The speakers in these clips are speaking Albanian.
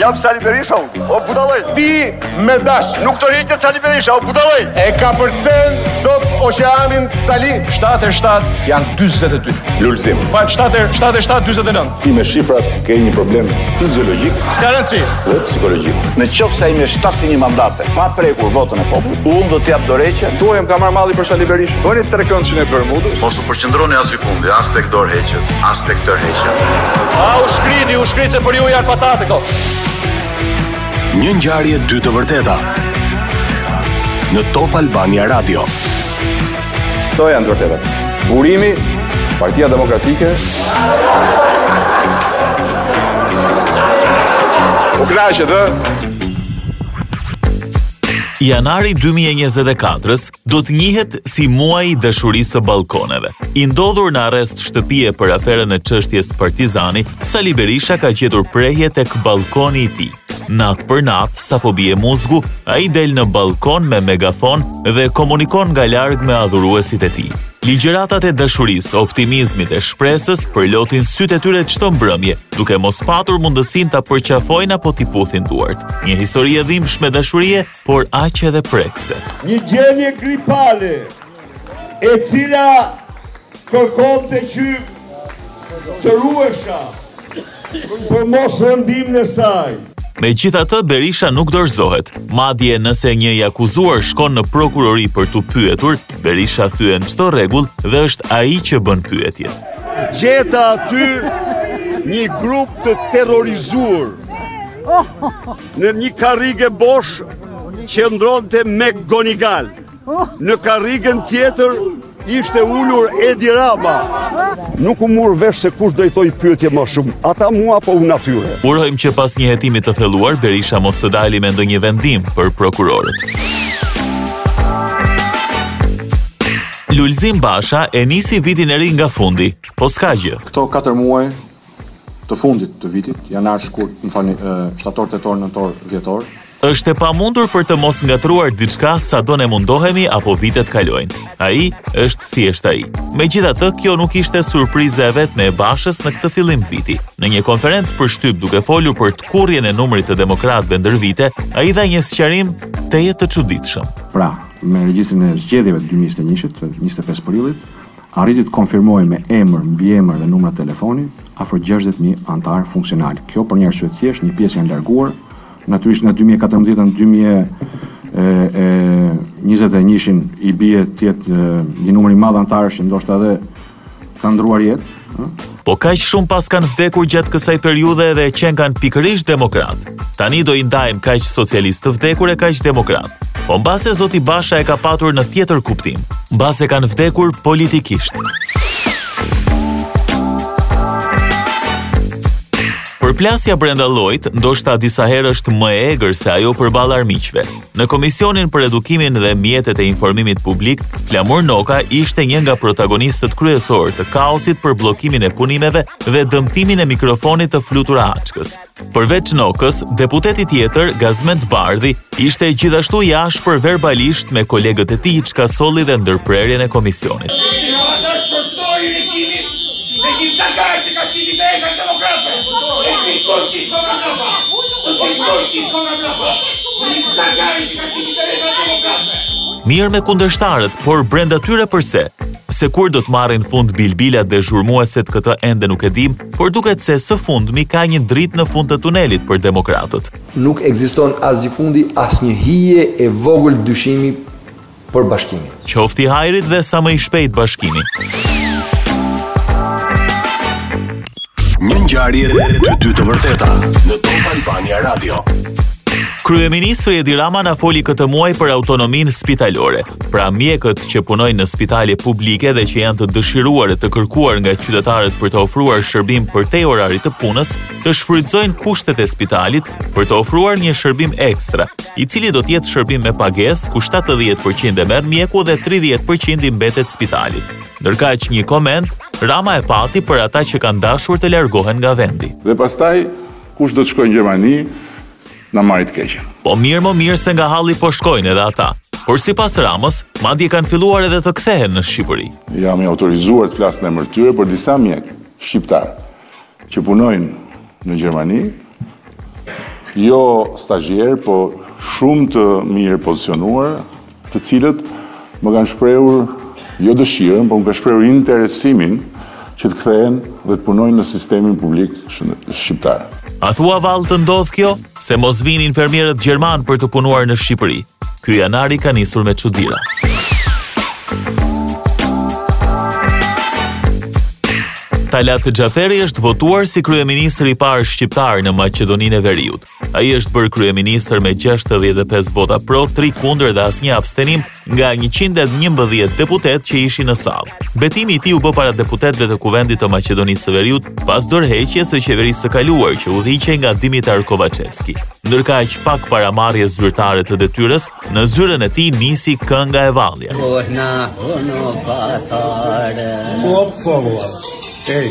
Jam Sali Berisha unë, o budalej Ti me dash Nuk të rri Sali Berisha, o budalej E kapërcen dot oqeanin Sali 77 janë 42 Lullëzim Pa 77-49 Ti me shifrat ke një problem fiziologjik S'ka rëndësi Dhe psikologjik Në qoftë se ai me 71 mandate Pa prekur votën e pop Unë do t'jap dorëheqje. Tu më ka marrë malli për Sali Berishën. Bëni trekëndshin e Bermudës. Mos u përqendroni as sekondë, as tek dorëheqjet, as tek tërheqjet. A u shkriti, u shkrit se për ju janë patate kot. Një ngjarje dy të vërteta. Në Top Albania Radio. Kto janë të vërtetat? Burimi, Partia Demokratike. U krajë, dhe? Janari 2024-s do të njihet si muaji i dashurisë së ballkoneve. I ndodhur në arrest shtëpie për aferën e çështjes Partizani, Sali Berisha ka gjetur prehje tek ballkoni i tij. Natë për natë, sapo bie muzgu, ai del në balkon me megafon dhe komunikon nga larg me adhuruesit e tij. Ligjëratat e dashurisë, optimizmit e shpresës përlotin sytë e tyre çdo mbrëmje, duke mos patur mundësinë ta përqafojnë apo t'i puthin duart. Një histori e dhimbshme dashurie, por aq edhe prekëse. Një gjendje gripale, e cila kërkonte që të ruhesha për mosrëndimin e saj. Megjithatë, Berisha nuk dorëzohet. Madje nëse një i akuzuar shkon në prokurori për t'u pyetur, Berisha thyen çdo rregull dhe është ai që bën pyetjet. Gjeta aty një grup të terrorizuar. Në një karrige bosh qëndronte McGonigal. Në karrigen tjetër ishte ulur Edi Rama. Nuk u murr vesh se kush drejtoi pyetje më shumë, ata mua apo unë atyre. Urojmë që pas një hetimi të thelluar Berisha mos të dali me ndonjë vendim për prokurorët. Lulzim Basha e nisi vitin e ri nga fundi. Po s'ka gjë. Këto 4 muaj të fundit të vitit, janar, shkurt, më falni, shtator, tetor, nëntor, dhjetor. Është e pamundur për të mos ngatërruar diçka sado ne mundohemi apo vitet kalojnë. Ai është thjesht ai. Megjithatë, kjo nuk ishte surpriza e vetme e Bashës në këtë fillim viti. Në një konferencë për shtyp duke folur për tkurrjen e numrit të demokratëve ndër vite, ai dha një sqarim tejet të çuditshëm. Pra, me regjistrin e zgjedhjeve të 2021-shit, 25 prillit, Arriti të konfirmojë me emër, mbiemër dhe numra telefoni afro gjashtëdhjetë mijë anëtarë funksionalë. Kjo për një arsye të thjeshtë, një pjesë janë larguar, natyrisht nga dy mijë e katërmbëdhjetë në dy mijë e njëzet e një i bie të jetë një numër i madh anëtarësh që ndoshta edhe kanë ndrruar jetë, ëh. Po kaq shumë paskan vdekur gjatë kësaj periudhe edhe qenkan pikërisht demokratë. Tani do i ndajmë kaq socialistë të vdekur e kaq demokratë. Po mbase zoti Basha e ka patur në tjetër kuptim. Mbase kanë vdekur politikisht. Përplasja brenda llojit ndoshta disa herë është më e egër se ajo përballë armiqve. Në Komisionin për Edukimin dhe Mjetet e Informimit Publik, Flamur Noka ishte një nga protagonistët kryesorë të kaosit për bllokimin e punimeve dhe dëmtimin e mikrofonit të Flutura Açkës. Përveç Nokës, deputeti tjetër, Gazment Bardhi, ishte gjithashtu i ashpër verbalisht me kolegët e tij, çka solli dhe ndërprerjen e komisionit. Dhe një shtakarë që ka si një bërë e demokratër, e një kërë që shko nga brapa, e një kërë që shko nga brapa, e një shtakarë që ka si një bërë e demokratër. Mirë me kundërshtarët, por brenda tyre përse? Se kur do të marrin fund bilbilat dhe zhurmueset këtë ende nuk e dim, por duket se së fundmi ka një dritë në fund të tunelit për demokratët. Nuk ekziston asgjë fundi, asnjë hije e vogël dyshimi për bashkimin. Qoftë i hajrit dhe sa më i shpejtë bashkimi. Një ngjarje, dy të vërteta në Top Albania Radio. Kryeministri Edi Rama na foli këtë muaj për autonominë spitalore. Pra mjekët që punojnë në spitale publike dhe që janë të dëshiruar e të kërkuar nga qytetarët për të ofruar shërbim përtej orarit të punës, të shfrytëzojnë kushtet e spitalit për të ofruar një shërbim ekstra, i cili do të jetë shërbim me pagesë ku 70% e merr mjeku dhe 30% i mbetet spitalit. Ndërkaq një koment Rama e pati për ata që kanë dashur të largohen nga vendi. Dhe pastaj kush do të shkojë në Gjermani na marrtë të keqen. Po mirë më mirë se nga halli po shkojnë edhe ata. Por sipas Ramës, madje kanë filluar edhe të kthehen në Shqipëri. S'jam i autorizuar të flas në emër të tyre, por disa mjekë shqiptarë, që punojnë në Gjermani, jo stazhierë, po shumë të mirëpozicionuar, të cilët më kanë shprehur jo dëshirën, por më kanë shprehur interesimin që të kthehen dhe të punojnë në sistemin publik shqiptar. A thua vallë të ndodhë kjo? Se mos vijnë infermierët gjermanë për të punuar në Shqipëri. Ky janari ka nisur me çudira. Talat Xhaferi është votuar si kryeministri i parë shqiptar në Maqedoninë e Veriut. Ai është bërë kryeministër me 65 vota pro, 3 kundër dhe asnjë abstenim nga njëqind e njëmbëdhjetë deputetë që ishin në sallë. Betimi i tij u bë para deputetëve të Kuvendit të Maqedonisë së Veriut pas dorëheqjes së qeverisë së kaluar që udhëhiqej nga Dimitar Kovaçevski. Ndërkaq pak para marrjes zyrtare të detyrës, në zyrën e tij nisi kënga e vallja. Ej,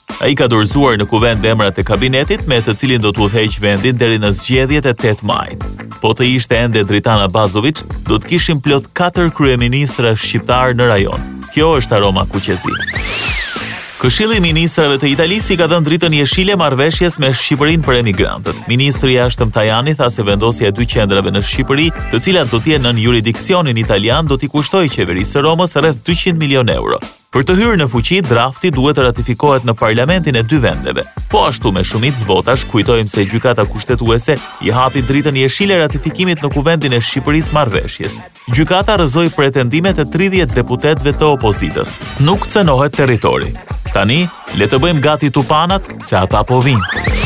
Ai ka dorëzuar në Kuvend emrat e kabinetit me të cilin do të udhëheqë vendin deri në zgjedhjet e 8 majit. Po të ishte ende Dritan Abazoviç, do të kishim plot 4 kryeministra shqiptarë në rajon. Kjo është aroma kuqezi. Këshilli i ministrave të Italisë i ka dhënë dritën jeshile marrëveshjes me Shqipërinë për emigrantët. Ministri i Jashtëm Tajani tha se vendosja e dy qendrave në Shqipëri, të cilat do të jenë nën juridiksionin italian, do t'i kushtojë qeverisë së Romës rreth 200 milionë euro. Për të hyrë në fuqi, drafti duhet të ratifikohet në parlamentin e dy vendeve. Po ashtu me shumicë votash, kujtojmë se Gjykata Kushtetuese i hapi dritën jeshile ratifikimit në Kuvendin e Shqipërisë marrëveshjes. Gjykata rrëzoi pretendimet e 30 deputetëve të opozitës. Nuk cenohet territori. Tani le të bëjmë gati tupanat se ata po vijnë.